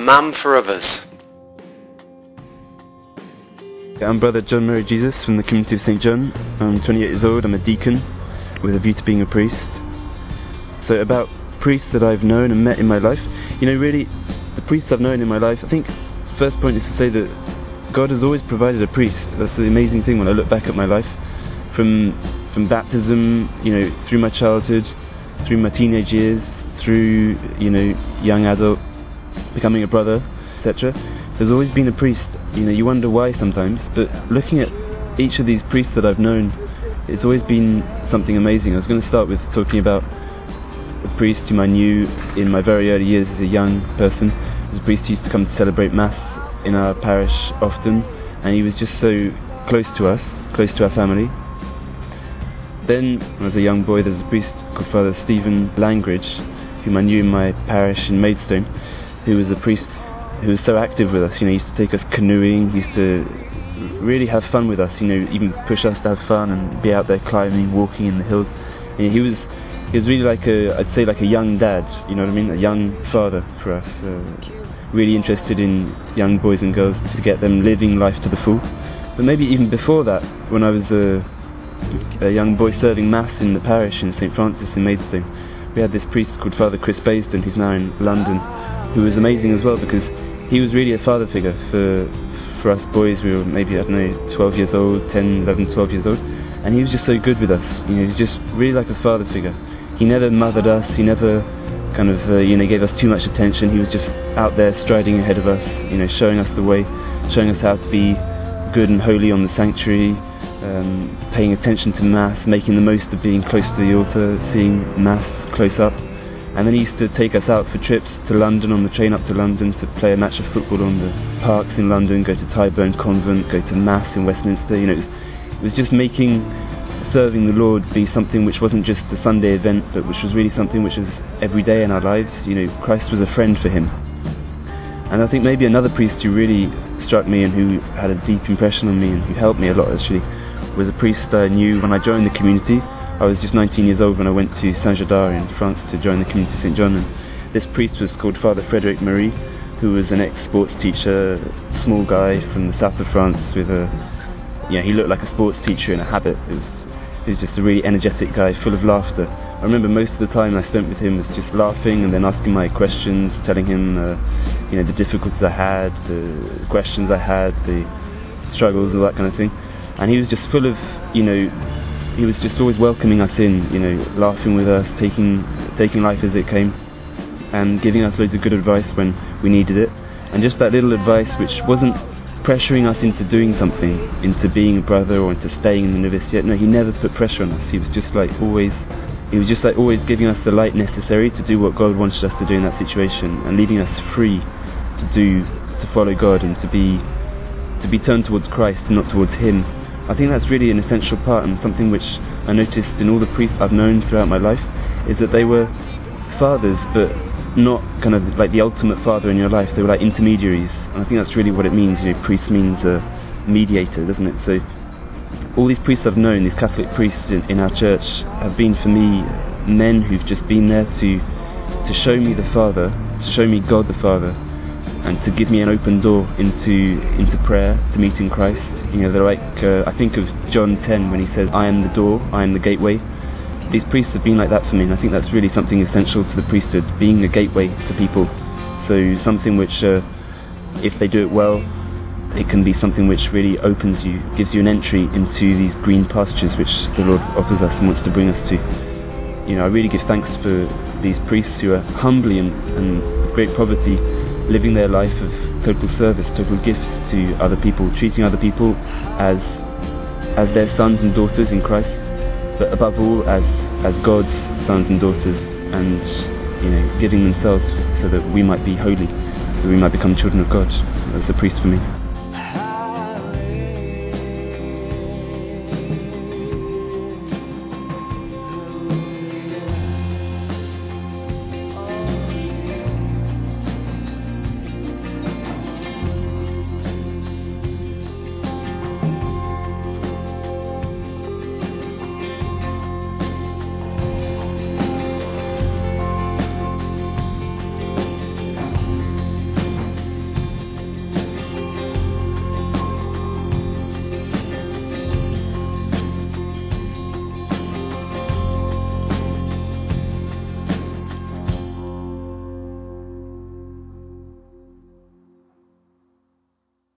Man for Others. I'm Brother John Mary Jesus from the community of St. John. I'm 28 years old, I'm a deacon with a view to being a priest. So, about priests that I've known and met in my life, you know, really, the priests I've known in my life, I think first point is to say that God has always provided a priest. That's the amazing thing when I look back at my life. From, from baptism, you know, through my childhood, through my teenage years, through, you know, young adult, becoming a brother, etc. There's always been a priest. You know, you wonder why sometimes, but looking at each of these priests that I've known, it's always been something amazing. I was going to start with talking about a priest whom I knew in my very early years as a young person. He was a priest used to come to celebrate Mass in our parish often, and he was just so close to us, close to our family. Then, when I was a young boy, there was a priest called Father Stephen Langridge, whom I knew in my parish in Maidstone, who was a priest who was so active with us. You know, he used to take us canoeing, he used to really have fun with us. You know, even push us to have fun and be out there climbing, walking in the hills. And he was he was really like a I'd say like a young dad. You know what I mean? A young father for us. Uh, really interested in young boys and girls to get them living life to the full. But maybe even before that, when I was a, a young boy serving mass in the parish in St Francis in Maidstone, we had this priest called Father Chris Baisden, who's now in London, who was amazing as well because he was really a father figure for for us boys. We were maybe I don't know 12 years old, 10, 11, 12 years old, and he was just so good with us. You know, he's just really like a father figure. He never mothered us. He never kind of uh, you know gave us too much attention. He was just out there striding ahead of us, you know, showing us the way, showing us how to be good and holy on the sanctuary, um, paying attention to Mass, making the most of being close to the altar, seeing Mass close up. And then he used to take us out for trips to London on the train up to London to play a match of football on the parks in London, go to Tyburn Convent, go to Mass in Westminster. You know, it was, it was just making serving the Lord be something which wasn't just a Sunday event, but which was really something which was every day in our lives. You know, Christ was a friend for him. And I think maybe another priest who really struck me and who had a deep impression on me and who helped me a lot actually was a priest I knew when I joined the community. I was just 19 years old when I went to Saint-Gildard in France to join the community St. John. And this priest was called Father Frederic Marie, who was an ex-sports teacher, small guy from the south of France with a, yeah, he looked like a sports teacher in a habit. It was, he was just a really energetic guy, full of laughter. I remember most of the time I spent with him was just laughing and then asking my questions, telling him, uh, you know, the difficulties I had, the questions I had, the struggles, all that kind of thing. And he was just full of, you know, he was just always welcoming us in, you know, laughing with us, taking taking life as it came, and giving us loads of good advice when we needed it. And just that little advice, which wasn't pressuring us into doing something, into being a brother or into staying in the novitiate. No, he never put pressure on us. He was just like always, he was just like always giving us the light necessary to do what God wanted us to do in that situation, and leaving us free to do, to follow God and to be, to be turned towards Christ, and not towards Him. I think that's really an essential part and something which I noticed in all the priests I've known throughout my life is that they were fathers, but not kind of like the ultimate father in your life. They were like intermediaries, and I think that's really what it means. You know, priest means a mediator, doesn't it? So all these priests I've known, these Catholic priests in, in our church, have been for me men who've just been there to to show me the Father, to show me God the Father, and to give me an open door into into prayer, to meeting Christ. You know, they're like uh, I think of John 10 when he says, "I am the door, I am the gateway." These priests have been like that for me, and I think that's really something essential to the priesthood, being a gateway to people. So something which, uh, if they do it well, it can be something which really opens you, gives you an entry into these green pastures which the Lord offers us and wants to bring us to. You know, I really give thanks for these priests who are humbly and, and great poverty living their life of total service, total gift to other people, treating other people as as their sons and daughters in Christ, but above all as as God's sons and daughters, and you know, giving themselves so that we might be holy, so that we might become children of God. That's a priest for me.